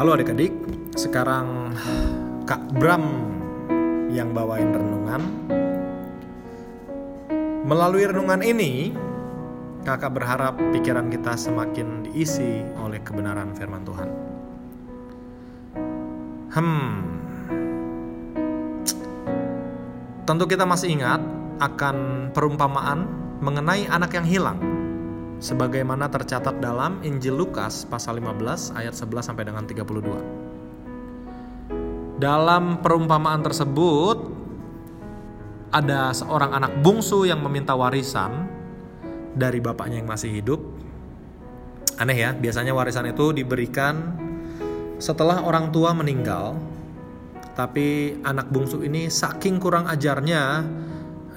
Halo adik-adik, sekarang Kak Bram yang bawain renungan. Melalui renungan ini, kakak berharap pikiran kita semakin diisi oleh kebenaran firman Tuhan. Hmm, tentu kita masih ingat akan perumpamaan mengenai anak yang hilang sebagaimana tercatat dalam Injil Lukas pasal 15 ayat 11 sampai dengan 32. Dalam perumpamaan tersebut ada seorang anak bungsu yang meminta warisan dari bapaknya yang masih hidup. Aneh ya, biasanya warisan itu diberikan setelah orang tua meninggal. Tapi anak bungsu ini saking kurang ajarnya,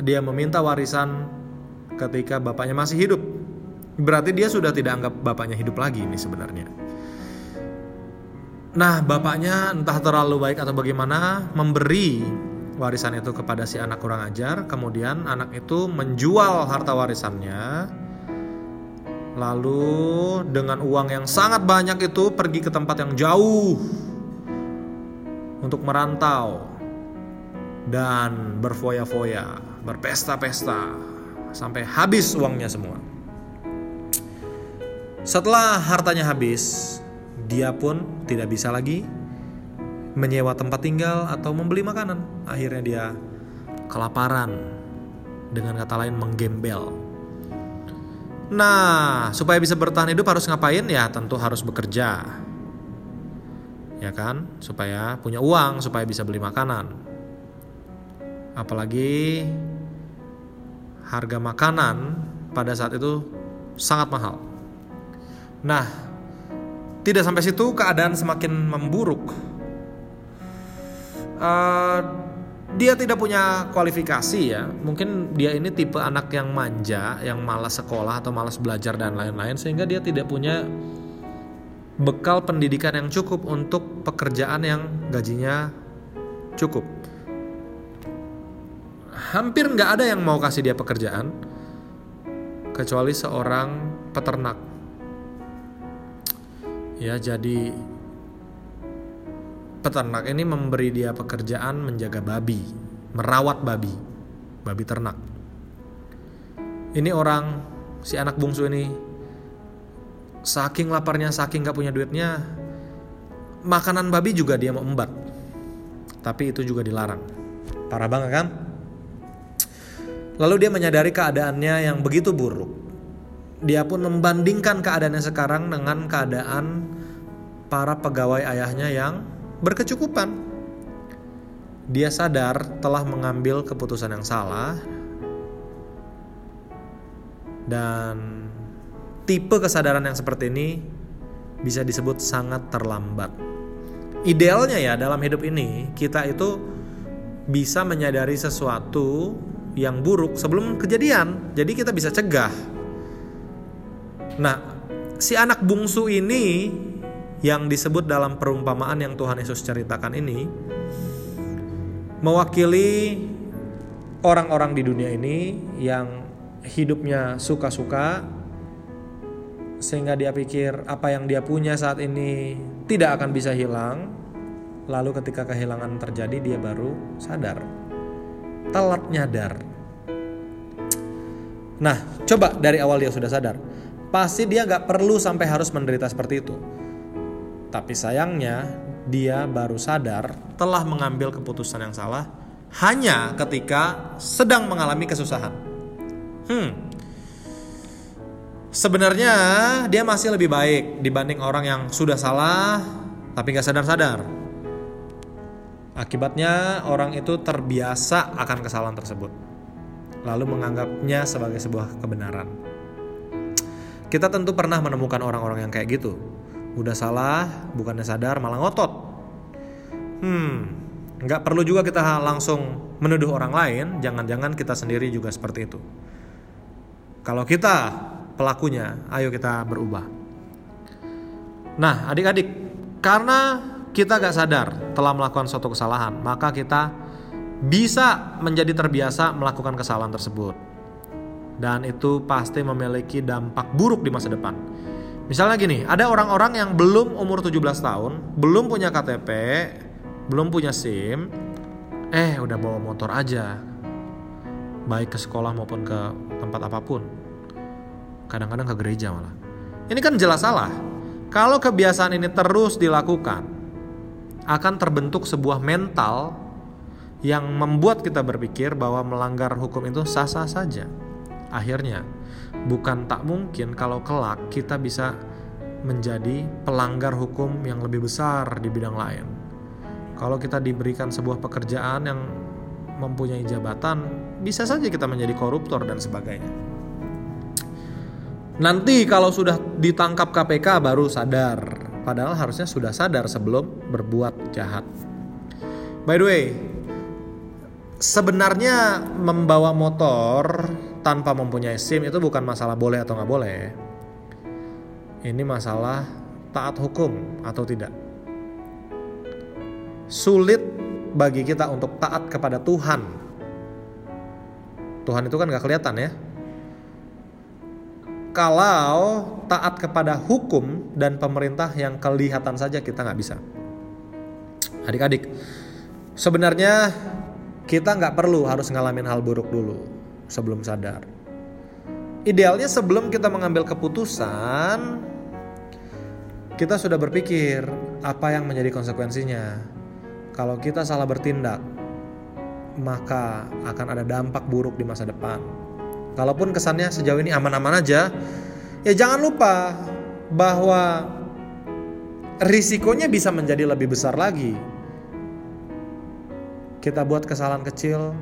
dia meminta warisan ketika bapaknya masih hidup. Berarti dia sudah tidak anggap bapaknya hidup lagi ini sebenarnya. Nah, bapaknya entah terlalu baik atau bagaimana memberi warisan itu kepada si anak kurang ajar, kemudian anak itu menjual harta warisannya. Lalu dengan uang yang sangat banyak itu pergi ke tempat yang jauh untuk merantau dan berfoya-foya, berpesta-pesta sampai habis uangnya semua. Setelah hartanya habis, dia pun tidak bisa lagi menyewa tempat tinggal atau membeli makanan. Akhirnya dia kelaparan, dengan kata lain menggembel. Nah, supaya bisa bertahan hidup harus ngapain ya? Tentu harus bekerja. Ya kan? Supaya punya uang, supaya bisa beli makanan. Apalagi harga makanan pada saat itu sangat mahal. Nah, tidak sampai situ keadaan semakin memburuk. Uh, dia tidak punya kualifikasi ya. Mungkin dia ini tipe anak yang manja, yang malas sekolah atau malas belajar dan lain-lain sehingga dia tidak punya bekal pendidikan yang cukup untuk pekerjaan yang gajinya cukup. Hampir nggak ada yang mau kasih dia pekerjaan kecuali seorang peternak ya jadi peternak ini memberi dia pekerjaan menjaga babi merawat babi babi ternak. Ini orang si anak bungsu ini saking laparnya saking gak punya duitnya makanan babi juga dia mau embat. Tapi itu juga dilarang. Parah banget kan? Lalu dia menyadari keadaannya yang begitu buruk. Dia pun membandingkan keadaannya sekarang dengan keadaan para pegawai ayahnya yang berkecukupan. Dia sadar telah mengambil keputusan yang salah dan tipe kesadaran yang seperti ini bisa disebut sangat terlambat. Idealnya ya dalam hidup ini kita itu bisa menyadari sesuatu yang buruk sebelum kejadian. Jadi kita bisa cegah Nah, si anak bungsu ini yang disebut dalam perumpamaan yang Tuhan Yesus ceritakan ini mewakili orang-orang di dunia ini yang hidupnya suka-suka sehingga dia pikir apa yang dia punya saat ini tidak akan bisa hilang. Lalu ketika kehilangan terjadi dia baru sadar. Telat nyadar. Nah coba dari awal dia sudah sadar. Pasti dia nggak perlu sampai harus menderita seperti itu. Tapi sayangnya dia baru sadar telah mengambil keputusan yang salah hanya ketika sedang mengalami kesusahan. Hmm. Sebenarnya dia masih lebih baik dibanding orang yang sudah salah tapi nggak sadar-sadar. Akibatnya orang itu terbiasa akan kesalahan tersebut, lalu menganggapnya sebagai sebuah kebenaran. Kita tentu pernah menemukan orang-orang yang kayak gitu. Udah salah, bukannya sadar malah ngotot. Hmm, nggak perlu juga kita langsung menuduh orang lain, jangan-jangan kita sendiri juga seperti itu. Kalau kita pelakunya, ayo kita berubah. Nah, adik-adik, karena kita gak sadar telah melakukan suatu kesalahan, maka kita bisa menjadi terbiasa melakukan kesalahan tersebut dan itu pasti memiliki dampak buruk di masa depan. Misalnya gini, ada orang-orang yang belum umur 17 tahun, belum punya KTP, belum punya SIM, eh udah bawa motor aja. Baik ke sekolah maupun ke tempat apa pun. Kadang-kadang ke gereja malah. Ini kan jelas salah. Kalau kebiasaan ini terus dilakukan, akan terbentuk sebuah mental yang membuat kita berpikir bahwa melanggar hukum itu sah-sah saja. Akhirnya, bukan tak mungkin kalau kelak kita bisa menjadi pelanggar hukum yang lebih besar di bidang lain. Kalau kita diberikan sebuah pekerjaan yang mempunyai jabatan, bisa saja kita menjadi koruptor dan sebagainya. Nanti kalau sudah ditangkap KPK baru sadar, padahal harusnya sudah sadar sebelum berbuat jahat. By the way, sebenarnya membawa motor tanpa mempunyai SIM itu bukan masalah boleh atau nggak boleh. Ini masalah taat hukum atau tidak. Sulit bagi kita untuk taat kepada Tuhan. Tuhan itu kan nggak kelihatan ya. Kalau taat kepada hukum dan pemerintah yang kelihatan saja kita nggak bisa. Adik-adik, sebenarnya kita nggak perlu harus ngalamin hal buruk dulu sebelum sadar. Idealnya sebelum kita mengambil keputusan, kita sudah berpikir apa yang menjadi konsekuensinya. Kalau kita salah bertindak, maka akan ada dampak buruk di masa depan. Kalaupun kesannya sejauh ini aman-aman aja, ya jangan lupa bahwa risikonya bisa menjadi lebih besar lagi. Kita buat kesalahan kecil,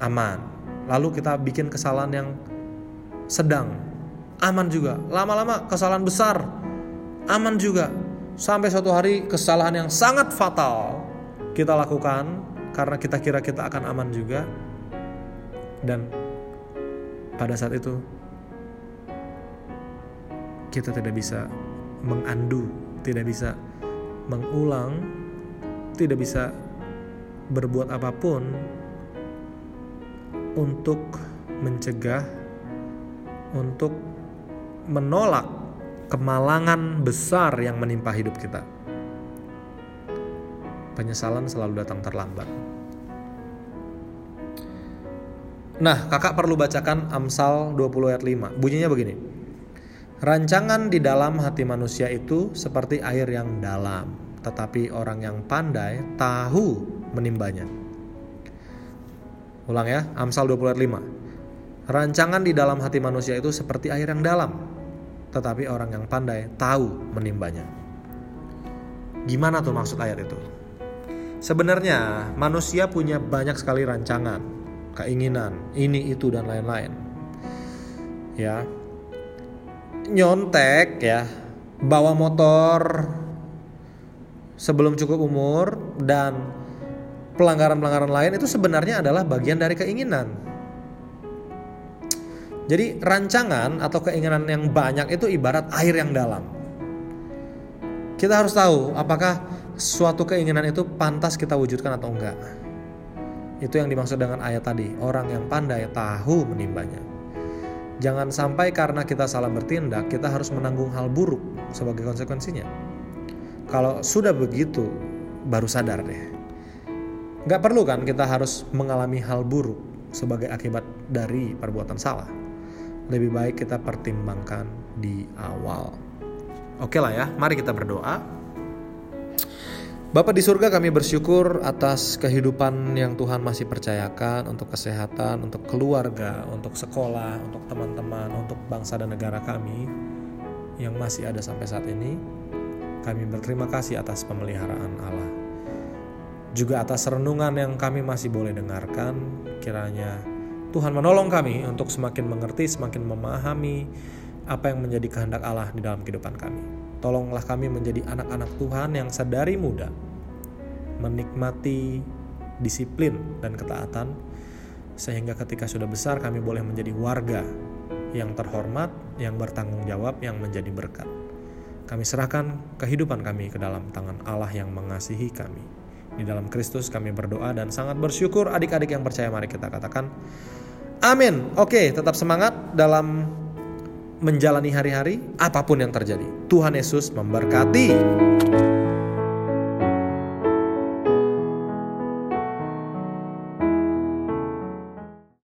aman lalu kita bikin kesalahan yang sedang. Aman juga. Lama-lama kesalahan besar. Aman juga. Sampai suatu hari kesalahan yang sangat fatal kita lakukan karena kita kira kita akan aman juga. Dan pada saat itu kita tidak bisa mengandu tidak bisa mengulang tidak bisa berbuat apa pun untuk mencegah, untuk menolak kemalangan besar yang menimpa hidup kita. Penyesalan selalu datang terlambat. Nah, kakak perlu bacakan Amsal 20 ayat 5. Bunyinya begini. Rancangan di dalam hati manusia itu seperti air yang dalam, tetapi orang yang pandai tahu menimbanya. Ulang ya, Amsal 20 ayat 5. Rancangan di dalam hati manusia itu seperti air yang dalam, tetapi orang yang pandai tahu menimbanya. Gimana tuh maksud ayat itu? Sebenarnya manusia punya banyak sekali rancangan, keinginan, ini itu dan lain-lain. Ya. Nyontek ya, bawa motor sebelum cukup umur dan pelanggaran-pelanggaran lain itu sebenarnya adalah bagian dari keinginan. Jadi rancangan atau keinginan yang banyak itu ibarat air yang dalam. Kita harus tahu apakah suatu keinginan itu pantas kita wujudkan atau enggak. Itu yang dimaksud dengan ayat tadi, orang yang pandai tahu menimbanya. Jangan sampai karena kita salah bertindak, kita harus menanggung hal buruk sebagai konsekuensinya. Kalau sudah begitu, baru sadar deh Gak perlu kan kita harus mengalami hal buruk sebagai akibat dari perbuatan salah. Lebih baik kita pertimbangkan di awal. Oke lah ya, mari kita berdoa. Bapak di surga kami bersyukur atas kehidupan yang Tuhan masih percayakan untuk kesehatan, untuk keluarga, untuk sekolah, untuk teman-teman, untuk bangsa dan negara kami yang masih ada sampai saat ini. Kami berterima kasih atas pemeliharaan Allah juga atas renungan yang kami masih boleh dengarkan. Kiranya Tuhan menolong kami untuk semakin mengerti, semakin memahami apa yang menjadi kehendak Allah di dalam kehidupan kami. Tolonglah kami menjadi anak-anak Tuhan yang sadari muda, menikmati disiplin dan ketaatan, sehingga ketika sudah besar kami boleh menjadi warga yang terhormat, yang bertanggung jawab, yang menjadi berkat. Kami serahkan kehidupan kami ke dalam tangan Allah yang mengasihi kami. Di dalam Kristus kami berdoa dan sangat bersyukur adik-adik yang percaya mari kita katakan amin. Oke, tetap semangat dalam menjalani hari-hari apa pun yang terjadi. Tuhan Yesus memberkati.